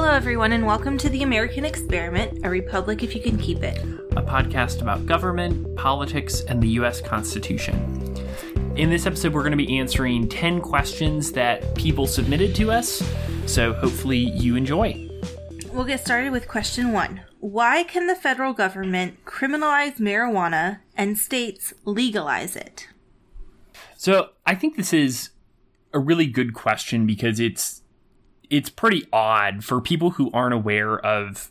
Hello, everyone, and welcome to The American Experiment, a republic if you can keep it. a podcast about government, politics, and the U.S. Constitution. In this episode, we're going to be answering 10 questions that people submitted to us, so hopefully you enjoy. We'll get started with question one Why can the federal government criminalize marijuana and states legalize it? So I think this is a really good question because it's it's pretty odd for people who aren't aware of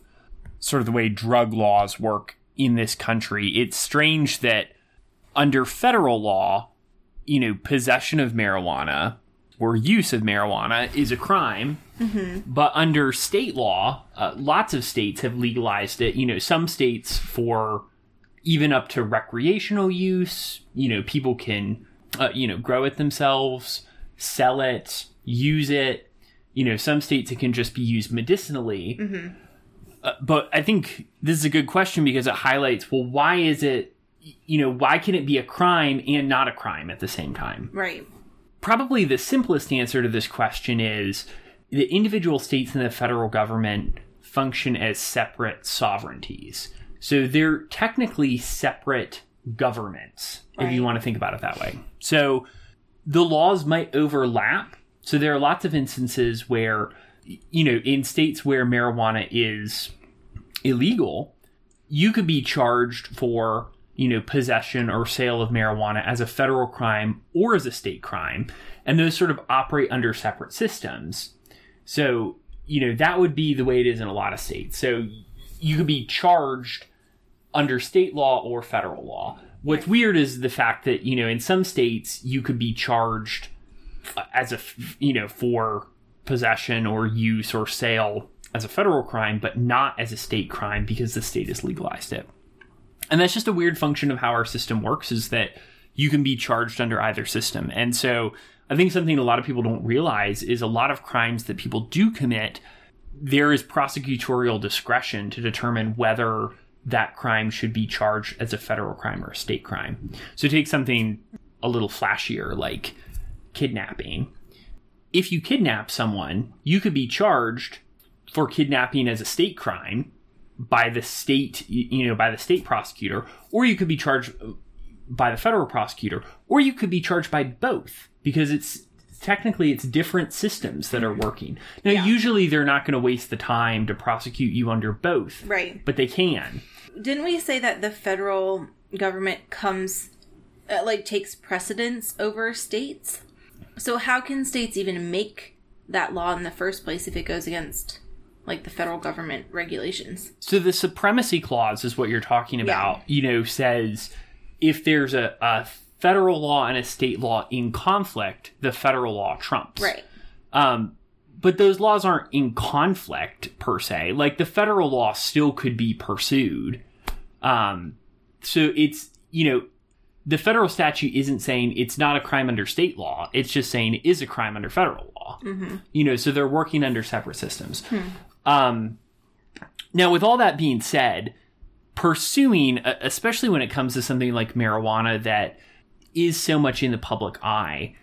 sort of the way drug laws work in this country. It's strange that under federal law, you know, possession of marijuana or use of marijuana is a crime. But under state law, uh, lots of states have legalized it. You know, some states for even up to recreational use. You know, people can, uh, you know, grow it themselves, sell it, use it. You know, some states it can just be used medicinally. Uh, but I think this is a good question because it highlights well, why is it, you know, why can it be a crime and not a crime at the same time? Right. probably the simplest answer to this question is the individual states and the federal government function as separate sovereignties. So they're technically separate governments, if you want to think about it that way. So the laws might overlap. So there are lots of instances where, you know, in states where marijuana is illegal, you could be charged for you know possession or sale of marijuana as a federal crime or as a state crime and those sort of operate under separate systems. So you know that would be the way it is in a lot of states. So you could be charged under state law or federal law. What's weird is the fact that you know in some states you could be charged as a you know for possession or use or sale as a federal crime but not as a state crime because the state has legalized it. And that's just a weird function of how our system works is that you can be charged under either system. And so i think something a lot of people don't realize is a lot of crimes that people do commit there is prosecutorial discretion to determine whether that crime should be charged as a federal crime or a state crime. So take something a little flashier like kidnapping if you kidnap someone you could be charged for kidnapping as a state crime by the state, you know, by the state prosecutor, or you could be charged by the federal prosecutor, or you could be charged by both because it's technically it's different systems that are working. Now, Yeah. usually they're not going to waste the time to prosecute you under both, Right. but they can. Didn't we say that the federal government comes, uh, like, takes precedence over states? So, how can states even make that law in the first place if it goes against, like, the federal government regulations? So the supremacy clause is what you're talking about. You know, says if there's a, a federal law and a state law in conflict, the federal law trumps. Right. Um, but those laws aren't in conflict per se. Like the federal law still could be pursued. Um, so it's you know the federal statute isn't saying it's not a crime under state law. It's just saying it is a crime under federal law. You know, so they're working under separate systems. Um, now, with all that being said, pursuing, uh, especially when it comes to something like marijuana that is so much in the public eye,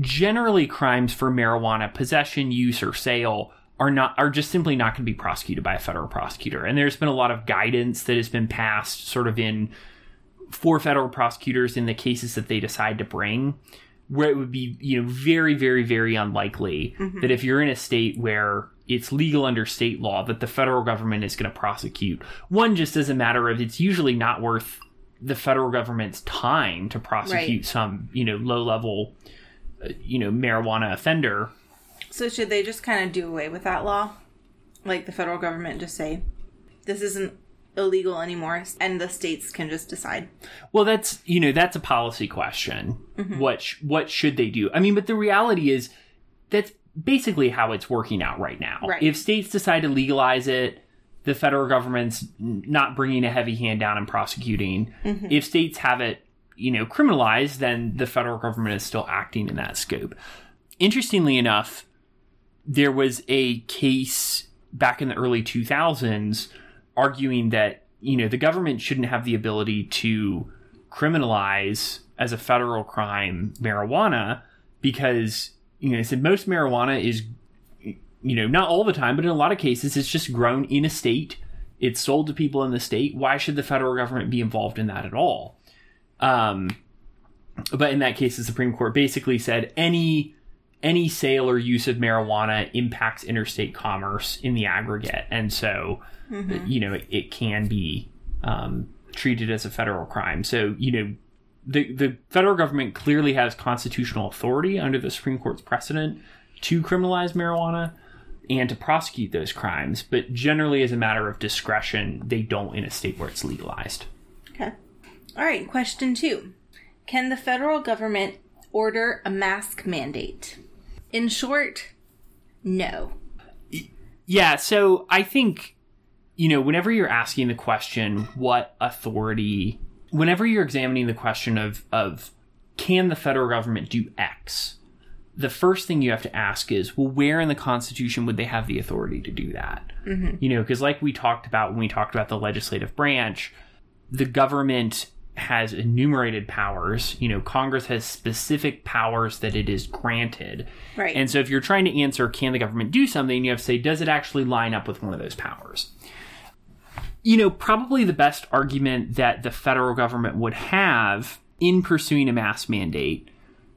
generally crimes for marijuana possession, use, or sale are not are just simply not going to be prosecuted by a federal prosecutor. And there's been a lot of guidance that has been passed, sort of in for federal prosecutors in the cases that they decide to bring, where it would be you know very very very unlikely that if you're in a state where it's legal under state law that the federal government is going to prosecute. One just as a matter of it's usually not worth the federal government's time to prosecute Right. some you know low level uh, you know marijuana offender So, should they just kind of do away with that law? Like, the federal government just say, this isn't illegal anymore, and the states can just decide. Well, that's you know that's a policy question. Mm-hmm. What sh- what should they do? I mean, but the reality is that's basically how it's working out right now. Right. If states decide to legalize it, the federal government's not bringing a heavy hand down and prosecuting. Mm-hmm. If states have it, you know, criminalized, then the federal government is still acting in that scope. Interestingly enough, there was a case back in the early 2000s arguing that you know the government shouldn't have the ability to criminalize as a federal crime marijuana because you know said most marijuana is you know, not all the time, but in a lot of cases, it's just grown in a state. It's sold to people in the state. Why should the federal government be involved in that at all? Um, but in that case, the Supreme Court basically said any any sale or use of marijuana impacts interstate commerce in the aggregate, and so you know it, it can be um, treated as a federal crime. So you know the the federal government clearly has constitutional authority under the Supreme Court's precedent to criminalize marijuana and to prosecute those crimes, but generally as a matter of discretion, they don't in a state where it's legalized. Okay. All right, question two. Can the federal government order a mask mandate? In short, no. Yeah, so I think you know, whenever you're asking the question what authority whenever you're examining the question of of can the federal government do X, the first thing you have to ask is, well, where in the Constitution would they have the authority to do that? Mm-hmm. You know, because like we talked about when we talked about the legislative branch, the government has enumerated powers. You know, Congress has specific powers that it is granted. Right. And so if you're trying to answer, can the government do something, you have to say, does it actually line up with one of those powers? You know, probably the best argument that the federal government would have in pursuing a mask mandate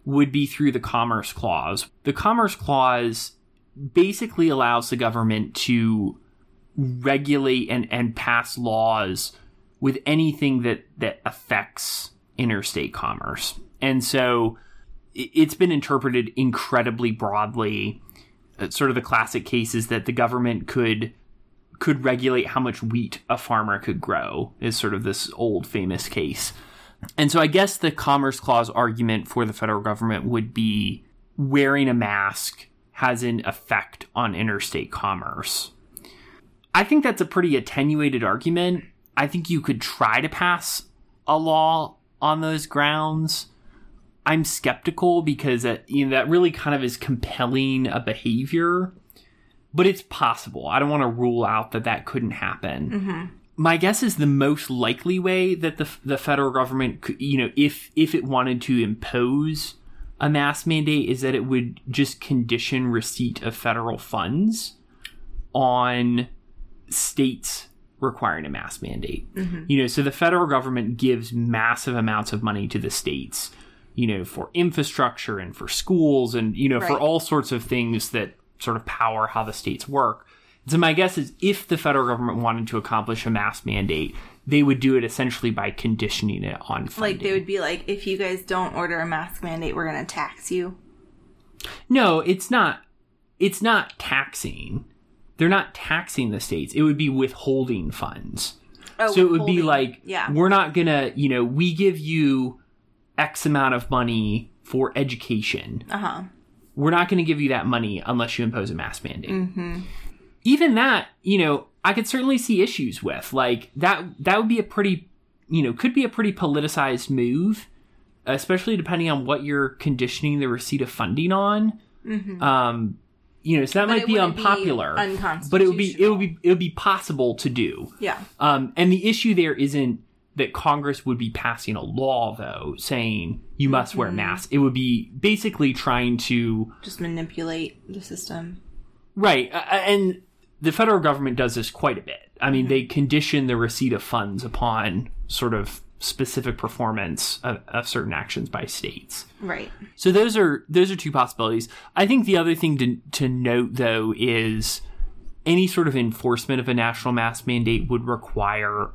would be through the Commerce Clause. The Commerce Clause basically allows the government to regulate and, and pass laws with anything that, that affects interstate commerce. And so it- it's been interpreted incredibly broadly. Uh, Sort of the classic case is that the government could could regulate how much wheat a farmer could grow is sort of this old famous case. And so I guess the Commerce Clause argument for the federal government would be wearing a mask has an effect on interstate commerce. I think that's a pretty attenuated argument. I think you could try to pass a law on those grounds. I'm skeptical because that, you know, that really kind of is compelling a behavior, but it's possible. I don't want to rule out that that couldn't happen mm-hmm. my guess is the most likely way that the the federal government could, you know if if it wanted to impose a mask mandate is that it would just condition receipt of federal funds on states requiring a mask mandate. Mm-hmm. You know, so the federal government gives massive amounts of money to the states, you know, for infrastructure and for schools and you know for all sorts of things that sort of power how the states work. So my guess is if the federal government wanted to accomplish a mask mandate, they would do it essentially by conditioning it on funding. Like they would be like, if you guys don't order a mask mandate, we're gonna tax you. No, it's not. It's not taxing. They're not taxing the states. It would be withholding funds. Oh, so it would be like, yeah, we're not gonna, you know, we give you X amount of money for education. uh huh. We're not gonna give you that money unless you impose a mask mandate. Mm-hmm. Even that, you know, I could certainly see issues with. Like that. That would be a pretty, you know, could be a pretty politicized move, especially depending on what you're conditioning the receipt of funding on. Um, you know, so that Mm-hmm. But might be wouldn't be unpopular, but it would be it would be it would be possible to do. Yeah, Um, and the issue there isn't that Congress would be passing a law though saying you must wear masks. It would be basically trying to just manipulate the system. right, uh, and the federal government does this quite a bit. I mean, they condition the receipt of funds upon sort of specific performance of, of certain actions by states. Right. So those are those are two possibilities. I think the other thing to to note though is any sort of enforcement of a national mask mandate would require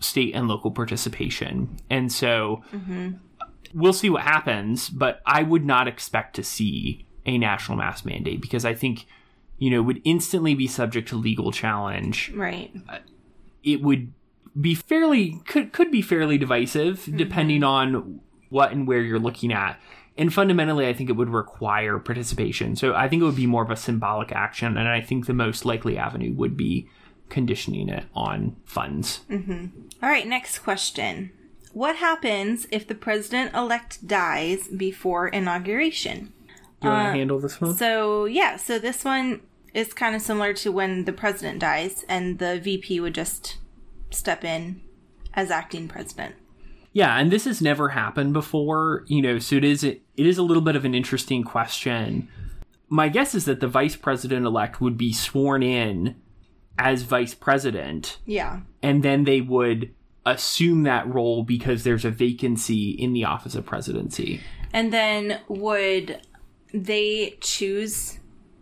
state and local participation. And so mm-hmm. we'll see what happens, but I would not expect to see a national mask mandate because I think you know would instantly be subject to legal challenge Right. it would be fairly could could be fairly divisive mm-hmm. depending on what and where you're looking at. And fundamentally, I think it would require participation. So I think it would be more of a symbolic action, and I think the most likely avenue would be conditioning it on funds. Mm-hmm. All right, next question. What happens if the president elect dies before inauguration? Do you want to uh, handle this one? So, yeah, so this one is kind of similar to when the president dies and the VP would just step in as acting president. Yeah, and this has never happened before, you know, so it is it is a little bit of an interesting question. my guess is that the vice president elect would be sworn in as vice president, Yeah. and then they would assume that role because there's a vacancy in the office of presidency. And then would they choose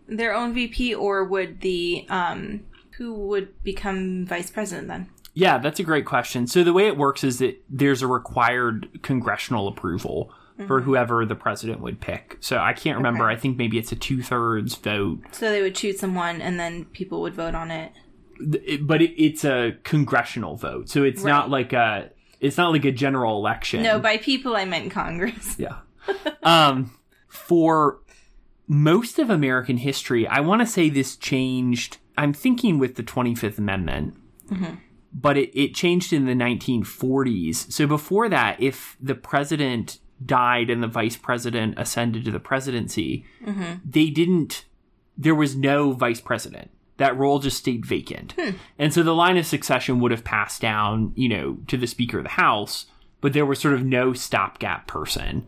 their own VP or would the um who would become vice president then? Yeah, that's a great question. So the way it works is that there's a required congressional approval for whoever the president would pick. So I can't remember. Okay. I think maybe it's a two thirds vote, So they would choose someone and then people would vote on it. It- but it, it's a congressional vote. So it's not like a it's not like a general election. No, by people I meant Congress. Yeah. um, for most of American history, I want to say this changed. I'm thinking with the 25th Amendment, but it, it changed in the 1940s. So before that, if the president died and the vice president ascended to the presidency, they didn't, there was no vice president. That role just stayed vacant. And so the line of succession would have passed down, you know, to the Speaker of the House, but there was sort of no stopgap person.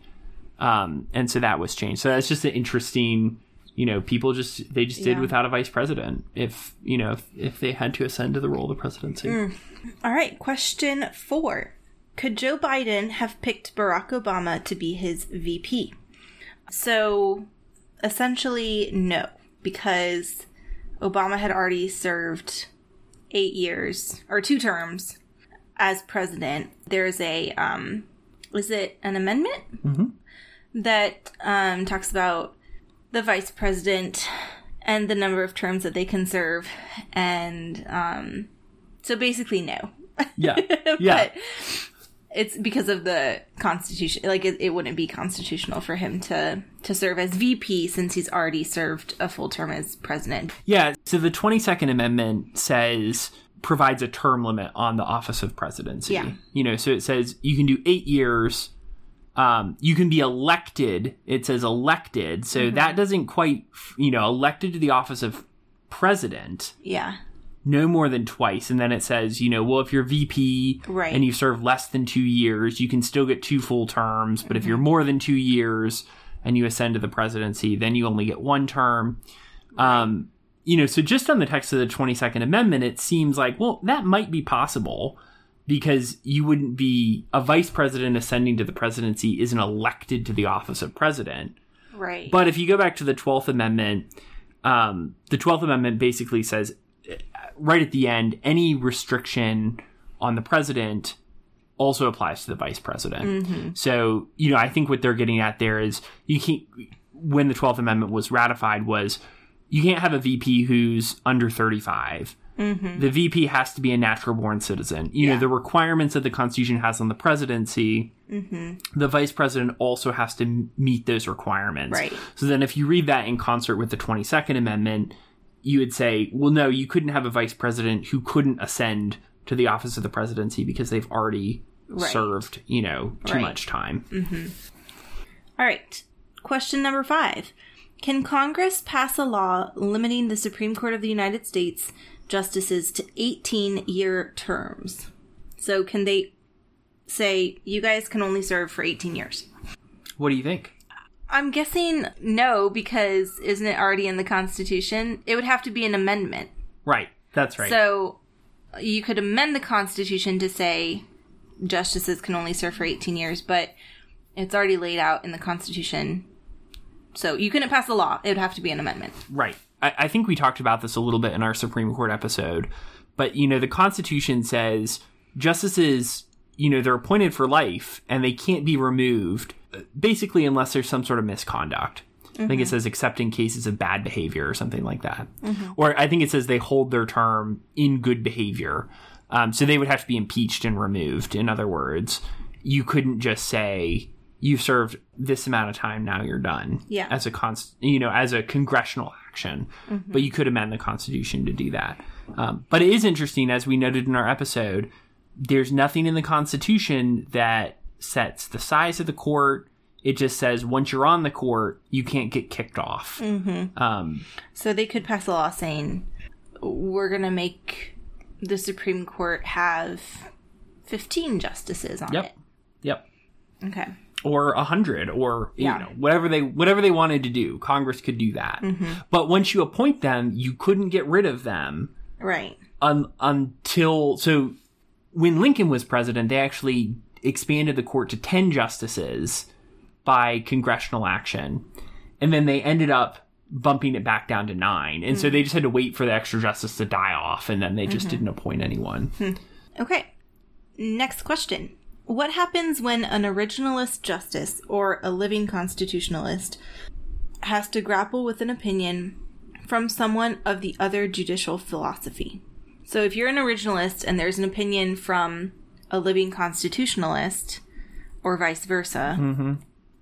Um, and so that was changed. So that's just an interesting, you know, people just, they just did Yeah. without a vice president if, you know, if, if they had to ascend to the role of the presidency. All right, question 4. Could Joe Biden have picked Barack Obama to be his VP? So, essentially no, because Obama had already served 8 years or 2 terms as president. There's a um is it an amendment that um talks about the vice president and the number of terms that they can serve and um so basically no Yeah. Yeah. it's because of the constitution like it, it wouldn't be constitutional for him to to serve as vp since he's already served a full term as president Yeah. So the 22nd Amendment says, provides a term limit on the office of presidency. Yeah. You know, so it says you can do eight years. Um, you can be elected. It says elected. So Mm-hmm. that doesn't quite, you know, elected to the office of president yeah no more than twice. And then it says, you know, well, if you're VP Right. and you serve less than two years, you can still get two full terms. But if Mm-hmm. you're more than two years and you ascend to the presidency, then you only get one term. Um, you know, so just on the text of the 22nd Amendment, it seems like, well, that might be possible because you wouldn't be a vice president ascending to the presidency isn't elected to the office of president. right But if you go back to the 12th Amendment, um, the 12th Amendment basically says, uh, right at the end, any restriction on the president also applies to the vice president. So, you know, I think what they're getting at there is you can't, when the 12th Amendment was ratified, was you can't have a VP who's under 35. Mm-hmm. The VP has to be a natural born citizen. You know, the requirements that the Constitution has on the presidency mm-hmm. the vice president also has to m- meet those requirements. Right. So then, if you read that in concert with the 22nd Amendment, you would say, well, no, you couldn't have a vice president who couldn't ascend to the office of the presidency because they've already Right. served, you know, too Right. much time. Mm-hmm. all right question number five can congress pass a law limiting the supreme court of the united states justices to 18 year terms so can they say you guys can only serve for 18 years What do you think? I'm guessing no, because isn't it already in the Constitution? It would have to be an amendment. Right. That's right. So you could amend the Constitution to say justices can only serve for 18 years, but it's already laid out in the Constitution. So you couldn't pass a law. It would have to be an amendment. Right. I, I think we talked about this a little bit in our Supreme Court episode, but you know, the Constitution says justices, you know, they're appointed for life and they can't be removed, basically, unless there's some sort of misconduct. I think it says except in cases of bad behavior or something like that. Or I think it says they hold their term in good behavior. Um, so they would have to be impeached and removed. In other words, you couldn't just say, you've served this amount of time, now you're done. Yeah. As a const, you know, as a congressional action. But you could amend the Constitution to do that. Um, but it is interesting, as we noted in our episode, there's nothing in the Constitution that sets the size of the court. It just says once you're on the court, you can't get kicked off. Um, So they could pass a law saying we're going to make the Supreme Court have 15 justices on Yep. it. yep. Okay. Or a hundred or Yeah. you know whatever they whatever they wanted to do congress could do that mm-hmm. but once you appoint them you couldn't get rid of them Right. un- until so when lincoln was president they actually expanded the court to 10 justices by congressional action and then they ended up bumping it back down to nine and so mm. they just had to wait for the extra justice to die off and then they just mm-hmm. didn't appoint anyone hmm. Okay. Next question. What happens when an originalist justice or a living constitutionalist has to grapple with an opinion from someone of the other judicial philosophy? So if you're an originalist and there's an opinion from a living constitutionalist or vice versa, mm-hmm.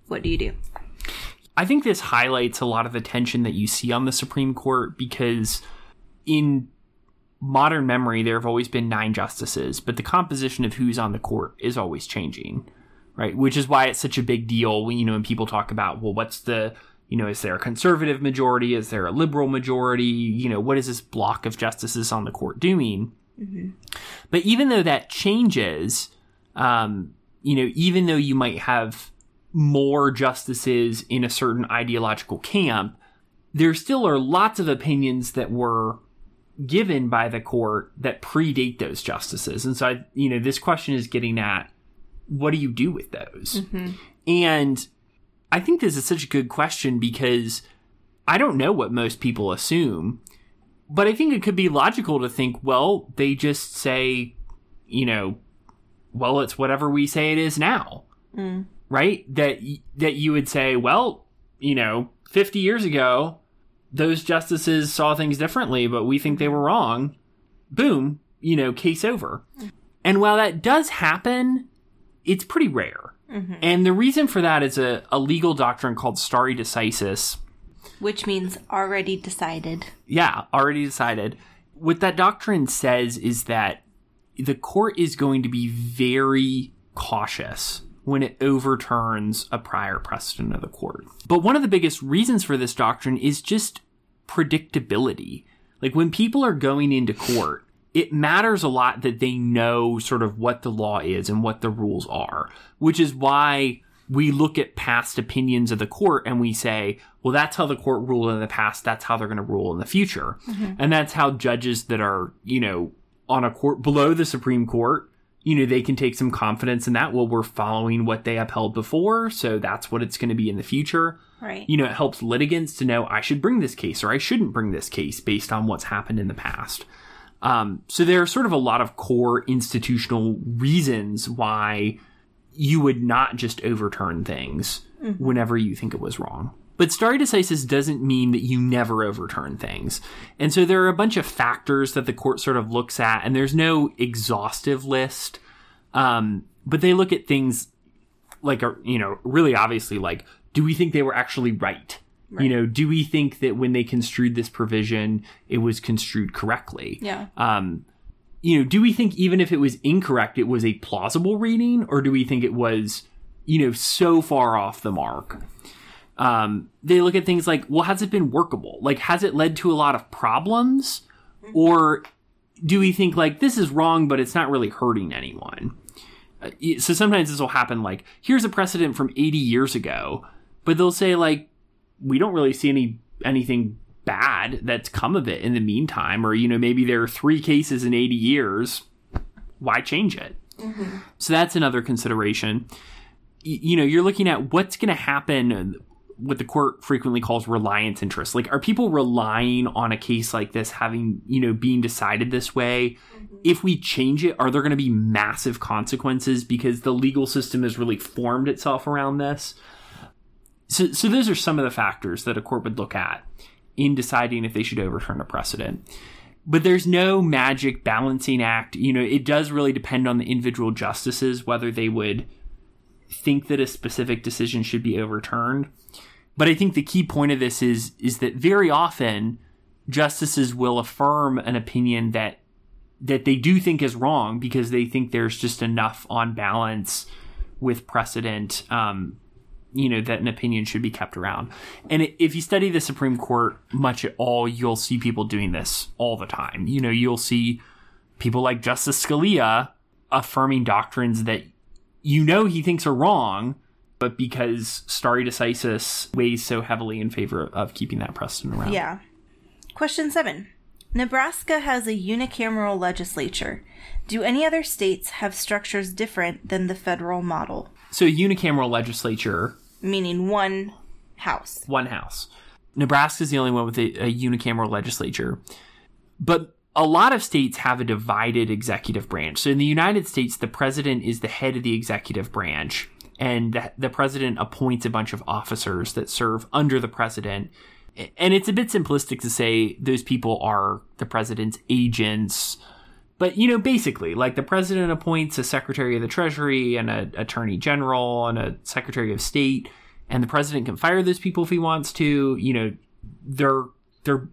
what do you do? I think this highlights a lot of the tension that you see on the Supreme Court because in modern memory, there have always been nine justices, but the composition of who's on the court is always changing, right? Which is why it's such a big deal when, you know, when people talk about, well, what's the, you know, is there a conservative majority? Is there a liberal majority? You know, what is this block of justices on the court doing? But even though that changes, um, you know, even though you might have more justices in a certain ideological camp, there still are lots of opinions that were given by the court that predate those justices. And so, I, you know, this question is getting at what do you do with those? Mm-hmm. And I think this is such a good question because I don't know what most people assume, but I think it could be logical to think, well, they just say, you know, well, it's whatever we say it is now, mm. right? That that you would say, well, you know, fifty years ago, those justices saw things differently, but we think they were wrong. Boom, you know, case over. And while that does happen, it's pretty rare. Mm-hmm. And the reason for that is a, a legal doctrine called stare decisis. Which means already decided. Yeah, already decided. What that doctrine says is that the court is going to be very cautious when it overturns a prior precedent of the court. But one of the biggest reasons for this doctrine is just predictability. Like when people are going into court, it matters a lot that they know sort of what the law is and what the rules are, which is why we look at past opinions of the court and we say, well, that's how the court ruled in the past. That's how they're going to rule in the future. Mm-hmm. And that's how judges that are, you know, on a court below the Supreme Court, you know, they can take some confidence in that. Well, we're following what they upheld before. So that's what it's going to be in the future. Right. You know, it helps litigants to know I should bring this case or I shouldn't bring this case based on what's happened in the past. Um, so there are sort of a lot of core institutional reasons why you would not just overturn things whenever you think it was wrong. But stare decisis doesn't mean that you never overturn things. And so there are a bunch of factors that the court sort of looks at, and there's no exhaustive list. Um, but they look at things like, uh, you know, really obviously like, do we think they were actually right? You know, do we think that when they construed this provision, it was construed correctly? Yeah. um, you know, do we think even if it was incorrect, it was a plausible reading, or do we think it was, you know, so far off the mark? Um, they look at things like, well, has it been workable? Like, has it led to a lot of problems? Or do we think, like, this is wrong, but it's not really hurting anyone? Uh, so sometimes this will happen, like, here's a precedent from 80 years ago, but they'll say, like, we don't really see any anything bad that's come of it in the meantime or you know maybe there are three cases in 80 years why change it so that's another consideration you know you're looking at what's going to happen what the court frequently calls reliance interest like are people relying on a case like this having you know being decided this way mm-hmm. if we change it are there going to be massive consequences because the legal system has really formed itself around this so, so those are some of the factors that a court would look at in deciding if they should overturn a precedent. But there's no magic balancing act. You know, it does really depend on the individual justices whether they would think that a specific decision should be overturned. But I think the key point of this is is that very often justices will affirm an opinion that that they do think is wrong because they think there's just enough on balance with precedent um, you know that an opinion should be kept around. And if you study the supreme court much at all you'll see people doing this all the time. You know you'll see people like justice scalia affirming doctrines that you know he thinks are wrong but because stare decisis weighs so heavily in favor of keeping that precedent around. Yeah. Question seven. Nebraska has a unicameral legislature. Do any other states have structures different than the federal model? So, unicameral legislature, Meaning one house. one house. Nebraska is the only one with a, a unicameral legislature. But a lot of states have a divided executive branch. So, in the United States, the president is the head of the executive branch, and the, the president appoints a bunch of officers that serve under the president. And it's a bit simplistic to say those people are the president's agents. But, you know, basically, like the president appoints a secretary of the treasury and an attorney general and a secretary of state, and the president can fire those people if he wants to. You know, they're, they're,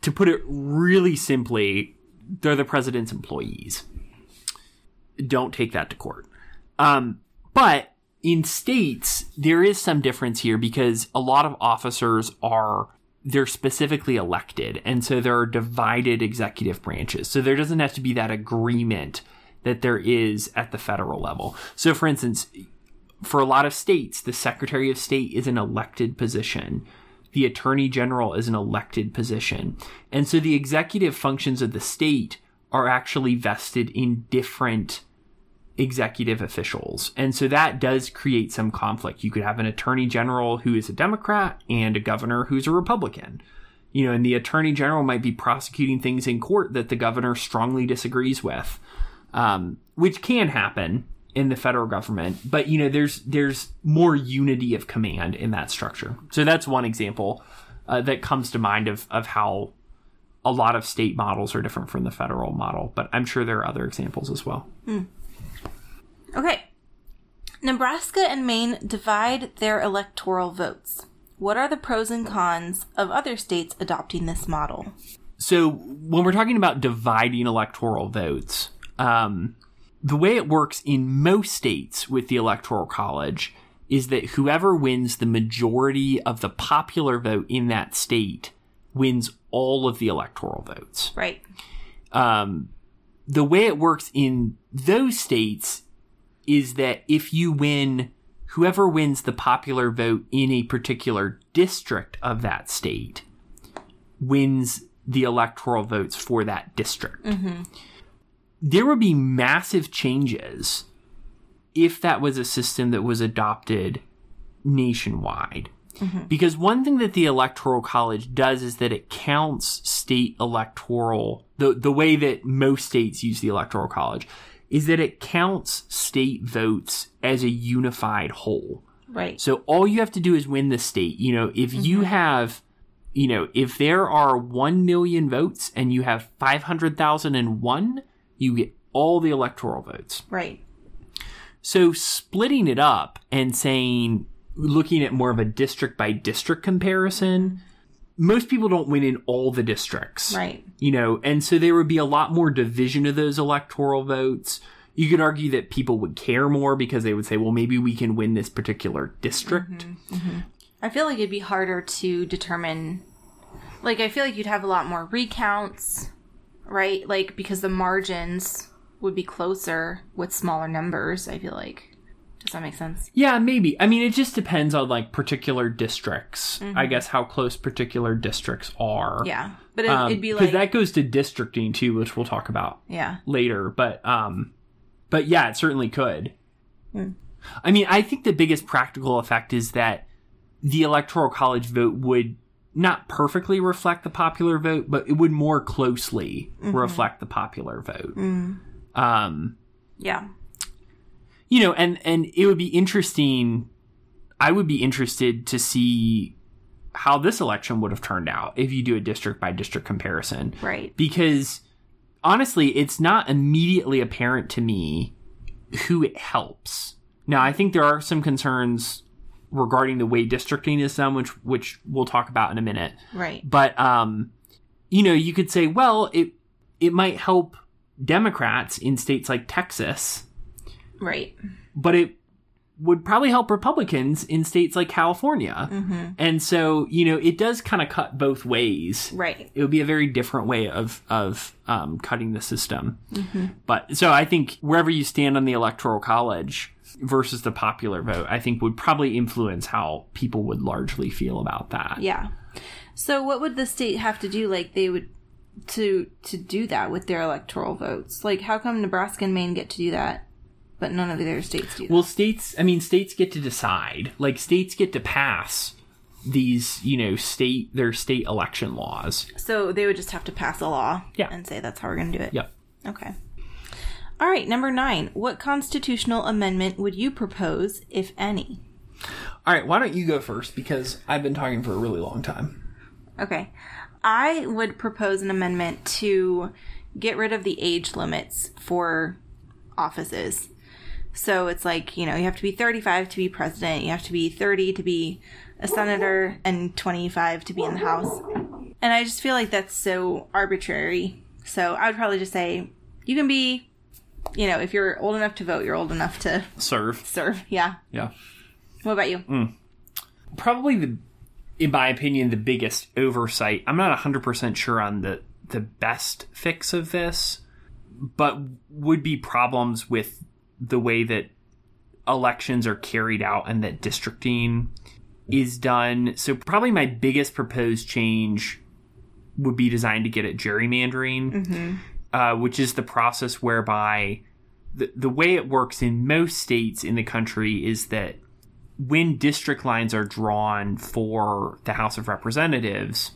to put it really simply, they're the president's employees. Don't take that to court. Um, but in states, there is some difference here because a lot of officers are they're specifically elected, and so there are divided executive branches. So there doesn't have to be that agreement that there is at the federal level. So, for instance, for a lot of states, the Secretary of State is an elected position. The Attorney General is an elected position. And so the executive functions of the state are actually vested in different executive officials. And so that does create some conflict. You could have an attorney general who is a Democrat and a governor who's a Republican. You know, and the attorney general might be prosecuting things in court that the governor strongly disagrees with, um, which can happen in the federal government. But you know, there's there's more unity of command in that structure. So that's one example uh, that comes to mind of of how a lot of state models are different from the federal model. But I'm sure there are other examples as well. Okay. Nebraska and Maine divide their electoral votes. What are the pros and cons of other states adopting this model? so when we're talking about dividing electoral votes, um, the way it works in most states with the electoral college is that whoever wins the majority of the popular vote in that state wins all of the electoral votes. Right. Um, the way it works in those states is that if you win, whoever wins the popular vote in a particular district of that state wins the electoral votes for that district. Mm-hmm. There would be massive changes if that was a system that was adopted nationwide. Mm-hmm. Because one thing that the Electoral College does is that it counts state electoral, the, the way that most states use the Electoral College, is that it counts state votes as a unified whole. Right. So all you have to do is win the state. You know, if you mm-hmm. have, you know, if there are 1 million votes and you have 500,001, you get all the electoral votes. Right. So splitting it up and saying, looking at more of a district by district comparison, most people don't win in all the districts. Right. You know, and so there would be a lot more division of those electoral votes. You could argue that people would care more because they would say, well, maybe we can win this particular district. Mm-hmm, mm-hmm. I feel like it'd be harder to determine. Like, I feel like you'd have a lot more recounts, right? Like, because the margins would be closer with smaller numbers, I feel like. Does that make sense? Yeah, maybe. I mean, it just depends on like particular districts. I guess how close particular districts are. Yeah. But it, Um, it'd be like. that goes to districting too, which we'll talk about yeah. later. But um, but yeah, it certainly could. Hmm. I mean, I think the biggest practical effect is that the electoral college vote would not perfectly reflect the popular vote, but it would more closely Mm-hmm. reflect the popular vote. Mm. Um, Yeah. You know, and and it would be interesting. I would be interested to see how this election would have turned out if you do a district by district comparison Right. because honestly, it's not immediately apparent to me who it helps. Now, I think there are some concerns regarding the way districting is done, which which we'll talk about in a minute. Right. But um, you know, you could say, well, it it might help Democrats in states like Texas, Right. but it would probably help Republicans in states like California. Mm-hmm. And so, you know, it does kind of cut both ways Right. it would be a very different way of of um, cutting the system. But so I think wherever you stand on the electoral college, versus the popular vote, I think would probably influence how people would largely feel about that. Yeah. So what would the state have to do? Like they would to to do that with their electoral votes. Like how come Nebraska and Maine get to do that, but none of the other states do? That? Well, states, I mean, states get to decide. Like states get to pass these, you know, state their state election laws. So they would just have to pass a law, Yeah. and say that's how we're going to do it. Yep. Okay. All right, number nine. What constitutional amendment would you propose, if any? All right, why don't you go first because I've been talking for a really long time. Okay. I would propose an amendment to get rid of the age limits for offices. So it's like, you know, you have to be 35 to be president, you have to be 30 to be a senator, and 25 to be in the House. And I just feel like that's so arbitrary. So I would probably just say, you can be, you know, if you're old enough to vote, you're old enough to Serve. serve. Yeah. Yeah. What about you? Mm. Probably the in my opinion the biggest oversight. I'm not 100% sure on the the best fix of this, but would be problems with the way that elections are carried out and that districting is done. So probably my biggest proposed change would be designed to get at gerrymandering, uh, which is the process whereby the, the way it works in most states in the country is that when district lines are drawn for the House of Representatives,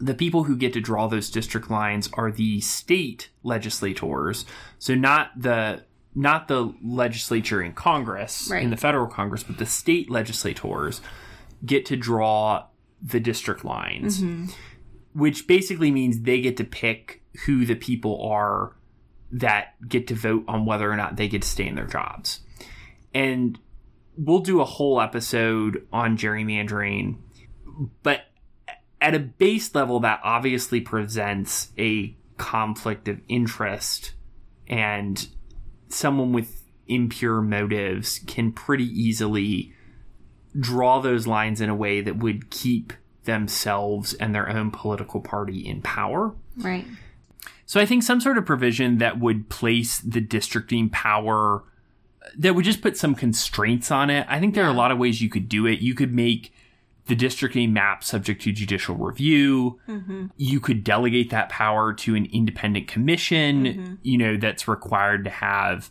the people who get to draw those district lines are the state legislators. So not the not the legislature in Congress Right. in the federal Congress, but the state legislators get to draw the district lines, mm-hmm. which basically means they get to pick who the people are that get to vote on whether or not they get to stay in their jobs. And we'll do a whole episode on gerrymandering, but at a base level, that obviously presents a conflict of interest, and someone with impure motives can pretty easily draw those lines in a way that would keep themselves and their own political party in power. Right. So I think some sort of provision that would place the districting power that would just put some constraints on it. I think there are a lot of ways you could do it. You could make the districting map subject to judicial review. You could delegate that power to an independent commission, you know, that's required to have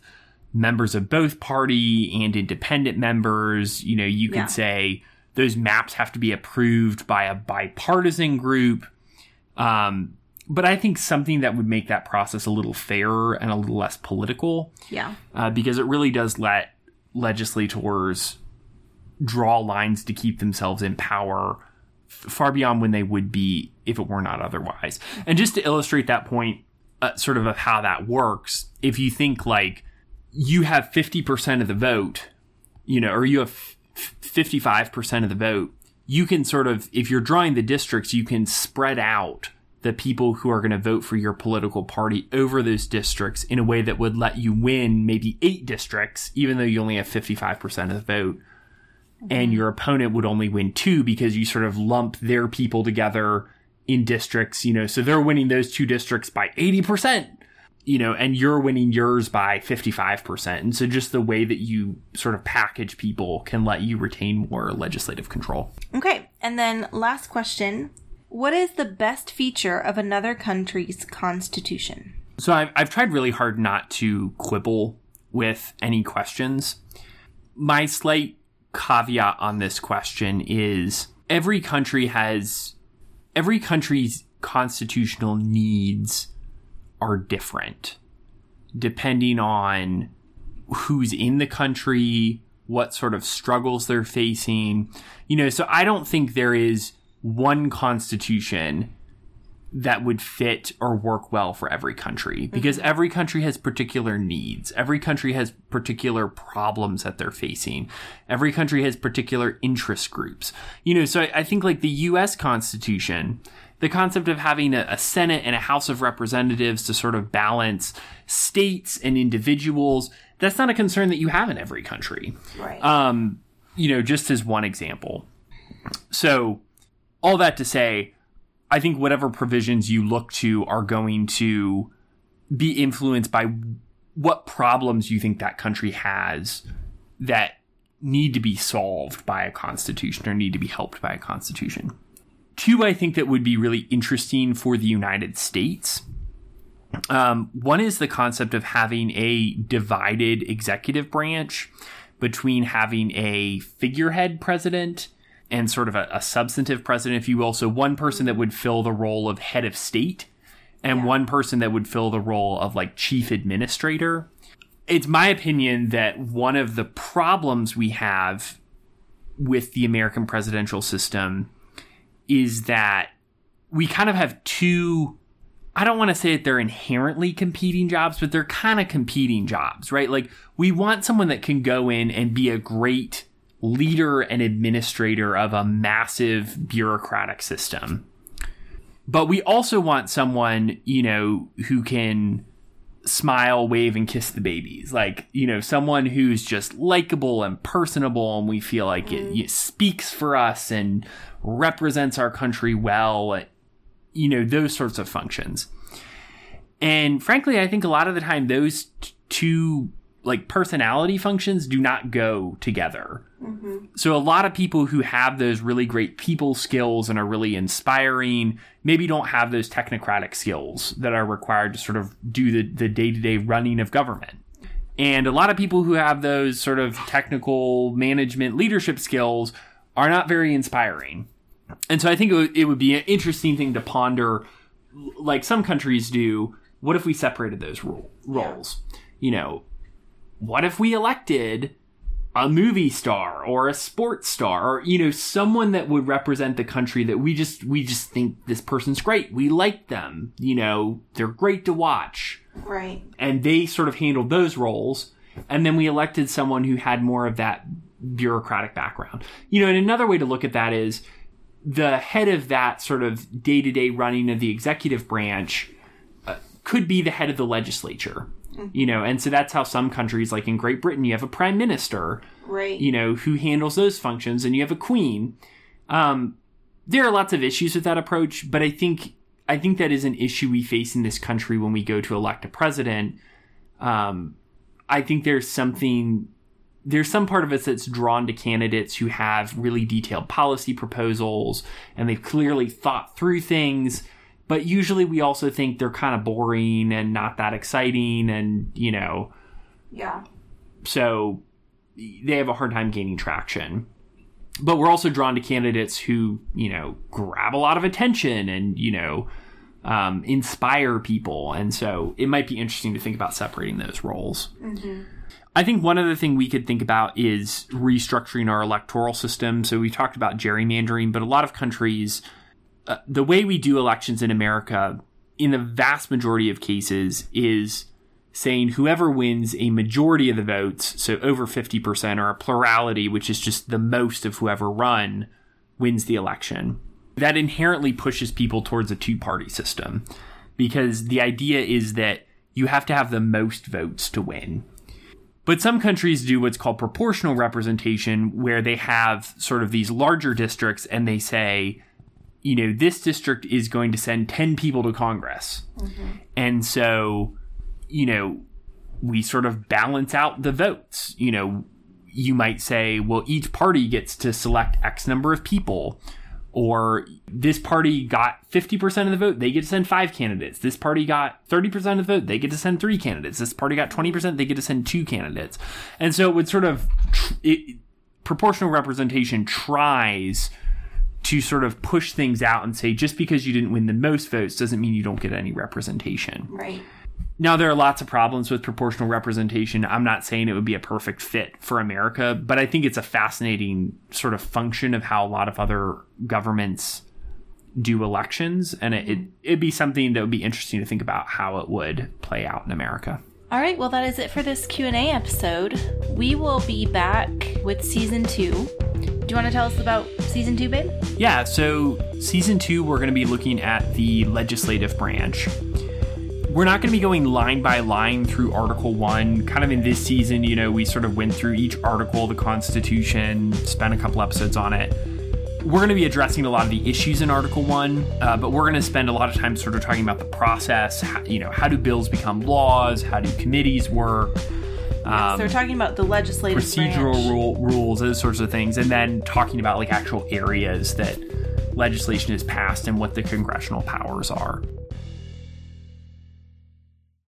members of both party and independent members. You know, you could Yeah. say those maps have to be approved by a bipartisan group. Um, but I think something that would make that process a little fairer and a little less political, Yeah. uh, because it really does let legislators draw lines to keep themselves in power far beyond when they would be if it were not otherwise. And just to illustrate that point, uh, sort of of how that works, if you think like you have 50% of the vote, you know, or you have f- 55% of the vote, you can sort of, if you're drawing the districts, you can spread out the people who are going to vote for your political party over those districts in a way that would let you win maybe eight districts, even though you only have 55% of the vote. And mm-hmm. your opponent would only win two because you sort of lump their people together in districts, you know, so they're winning those two districts by 80%, you know, and you're winning yours by 55%. And so just the way that you sort of package people can let you retain more legislative control. Okay, and then last question. What is the best feature of another country's constitution? So I've, I've tried really hard not to quibble with any questions. My slight caveat on this question is every country has, every country's constitutional needs are different depending on who's in the country, what sort of struggles they're facing. You know, so I don't think there is one constitution that would fit or work well for every country because every country has particular needs. Every country has particular problems that they're facing. Every country has particular interest groups. You know, so I, I think like the US Constitution, the concept of having a, a Senate and a House of Representatives to sort of balance states and individuals, that's not a concern that you have in every country Right. um, you know, just as one example. So, all that to say, I think whatever provisions you look to are going to be influenced by what problems you think that country has that need to be solved by a constitution or need to be helped by a constitution. Two, I think that would be really interesting for the United States. Um, one is the concept of having a divided executive branch between having a figurehead president and sort of a, a, substantive president, if you will. So, one person that would fill the role of head of state and yeah. one person that would fill the role of like chief administrator. It's my opinion that one of the problems we have with the American presidential system is that we kind of have two I don't want to say that they're inherently competing jobs, but they're kind of competing jobs, right? Like we want someone that can go in and be a great leader and administrator of a massive bureaucratic system. But we also want someone, you know, who can smile, wave, and kiss the babies. Like, you know, someone who's just likable and personable, and we feel like it, mm-hmm. it, speaks for us and represents our country well. You know, those sorts of functions. And frankly, I think a lot of the time those t- two like personality functions do not go together. Mm-hmm. So a lot of people who have those really great people skills and are really inspiring maybe don't have those technocratic skills that are required to sort of do the, the day-to-day running of government. And a lot of people who have those sort of technical management leadership skills are not very inspiring. And so I think it, w- it would be an interesting thing to ponder like some countries do. What if we separated those ro- roles? Yeah. You know, what if we elected a movie star or a sports star or you know someone that would represent the country that we just we just think this person's great. We like them you know they're great to watch. Right. And they sort of handled those roles. And then we elected someone who had more of that bureaucratic background. You know and another way to look at that is the head of that sort of day-to-day running of the executive branch uh, could be the head of the legislature Mm-hmm. You know, and so that's how some countries, like in Great Britain, you have a prime minister, right? You know, who handles those functions, and you have a queen. Um, there are lots of issues with that approach, but I think I think that is an issue we face in this country when we go to elect a president. Um, I think there's something there's some part of us that's drawn to candidates who have really detailed policy proposals and they've clearly thought through things but usually we also think they're kind of boring and not that exciting and you know. Yeah. So they have a hard time gaining traction. But we're also drawn to candidates who you know grab a lot of attention and you know um, inspire people. And so it might be interesting to think about separating those roles. Mm-hmm. I think one other thing we could think about is restructuring our electoral system. So we talked about gerrymandering, but a lot of countries uh, the way we do elections in America, in the vast majority of cases, is saying whoever wins a majority of the votes, so over 50%, or a plurality, which is just the most of whoever run, wins the election. That inherently pushes people towards a two party system because the idea is that you have to have the most votes to win. But some countries do what's called proportional representation, where they have sort of these larger districts and they say, you know, this district is going to send 10 people to Congress. Mm-hmm. And so, you know, we sort of balance out the votes. You know, you might say, well, each party gets to select X number of people. Or this party got 50% of the vote, they get to send five candidates. This party got 30% of the vote, they get to send three candidates. This party got 20%, they get to send two candidates. And so it would sort of, it, proportional representation tries to sort of push things out and say just because you didn't win the most votes doesn't mean you don't get any representation. Right. Now there are lots of problems with proportional representation. I'm not saying it would be a perfect fit for America, but I think it's a fascinating sort of function of how a lot of other governments do elections and it, it mm-hmm. it'd be something that would be interesting to think about how it would play out in America. All right, well that is it for this Q&A episode. We will be back with season 2 do you want to tell us about season two, babe? Yeah, so season two, we're going to be looking at the legislative branch. We're not going to be going line by line through Article 1. Kind of in this season, you know, we sort of went through each article of the Constitution, spent a couple episodes on it. We're going to be addressing a lot of the issues in Article 1, uh, but we're going to spend a lot of time sort of talking about the process. How, you know, how do bills become laws? How do committees work? So we're um, talking about the legislative procedural rule, rules, those sorts of things, and then talking about like actual areas that legislation is passed and what the congressional powers are.